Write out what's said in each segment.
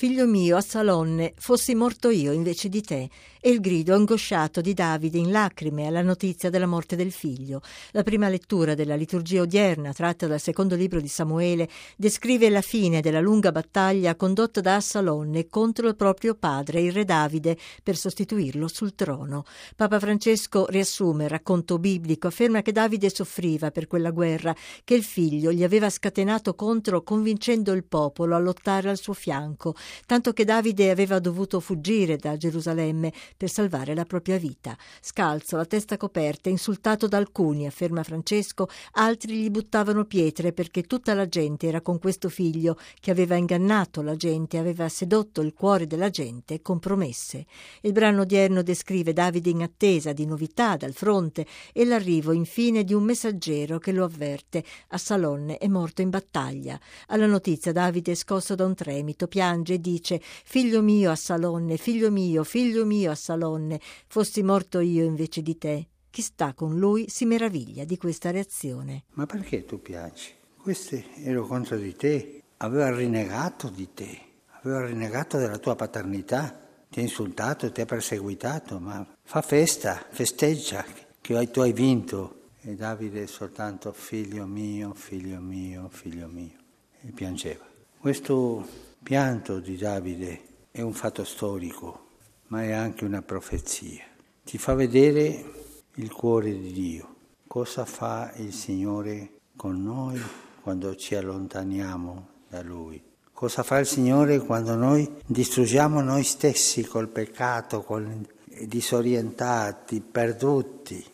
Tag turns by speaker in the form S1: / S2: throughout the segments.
S1: Figlio mio, a Salonne, fossi morto io invece di te. E il grido angosciato di Davide in lacrime alla notizia della morte del figlio. La prima lettura della liturgia odierna, tratta dal secondo libro di Samuele, descrive la fine della lunga battaglia condotta da Assalonne contro il proprio padre, il re Davide, per sostituirlo sul trono. Papa Francesco riassume il racconto biblico, afferma che Davide soffriva per quella guerra, che il figlio gli aveva scatenato contro convincendo il popolo a lottare al suo fianco tanto che Davide aveva dovuto fuggire da Gerusalemme per salvare la propria vita. Scalzo, la testa coperta, insultato da alcuni, afferma Francesco, altri gli buttavano pietre perché tutta la gente era con questo figlio che aveva ingannato la gente, aveva sedotto il cuore della gente con promesse. Il brano odierno descrive Davide in attesa di novità dal fronte e l'arrivo infine di un messaggero che lo avverte. A Salonne è morto in battaglia. Alla notizia Davide è scosso da un tremito, piange dice Figlio mio a Salonne, figlio mio, figlio mio a Salonne, fossi morto io invece di te. Chi sta con lui si meraviglia di questa reazione.
S2: Ma perché tu piangi? Questo ero contro di te, aveva rinnegato di te, aveva rinnegato della tua paternità, ti ha insultato, ti ha perseguitato, ma fa festa, festeggia che tu hai vinto. E Davide soltanto figlio mio, figlio mio, figlio mio. E piangeva. Questo pianto di Davide è un fatto storico, ma è anche una profezia. Ti fa vedere il cuore di Dio. Cosa fa il Signore con noi quando ci allontaniamo da Lui? Cosa fa il Signore quando noi distruggiamo noi stessi col peccato, col disorientati, perduti? Il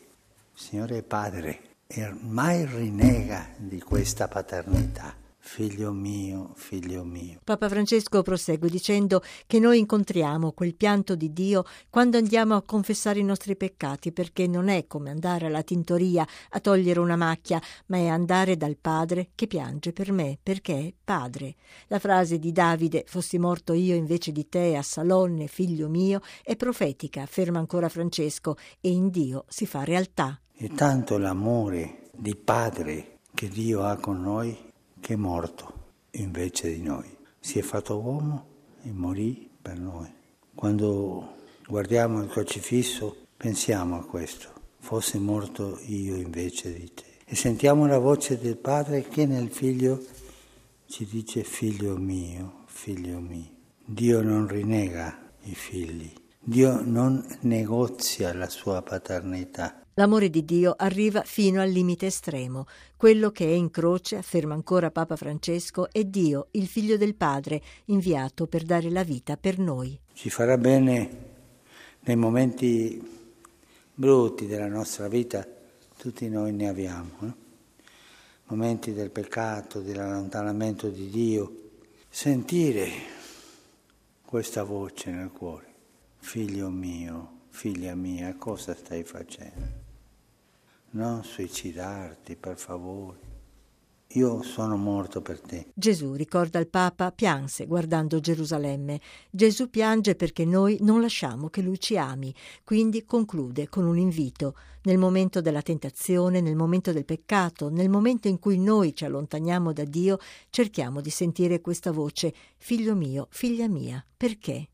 S2: Signore è Padre e mai rinnega di questa paternità. Figlio mio, figlio mio.
S1: Papa Francesco prosegue dicendo che noi incontriamo quel pianto di Dio quando andiamo a confessare i nostri peccati, perché non è come andare alla tintoria a togliere una macchia, ma è andare dal Padre che piange per me, perché è Padre. La frase di Davide, fossi morto io invece di te a Salonne, figlio mio, è profetica, afferma ancora Francesco, e in Dio si fa realtà.
S2: E tanto l'amore di Padre che Dio ha con noi che è morto invece di noi. Si è fatto uomo e morì per noi. Quando guardiamo il crocifisso pensiamo a questo, fosse morto io invece di te. E sentiamo la voce del Padre che nel figlio ci dice figlio mio, figlio mio. Dio non rinnega i figli, Dio non negozia la sua paternità.
S1: L'amore di Dio arriva fino al limite estremo. Quello che è in croce, afferma ancora Papa Francesco, è Dio, il figlio del Padre, inviato per dare la vita per noi.
S2: Ci farà bene nei momenti brutti della nostra vita, tutti noi ne abbiamo, eh? momenti del peccato, dell'allontanamento di Dio, sentire questa voce nel cuore, figlio mio, figlia mia, cosa stai facendo? non suicidarti, per favore. Io sono morto per te.
S1: Gesù, ricorda il Papa, pianse guardando Gerusalemme. Gesù piange perché noi non lasciamo che lui ci ami, quindi conclude con un invito. Nel momento della tentazione, nel momento del peccato, nel momento in cui noi ci allontaniamo da Dio, cerchiamo di sentire questa voce, figlio mio, figlia mia, perché?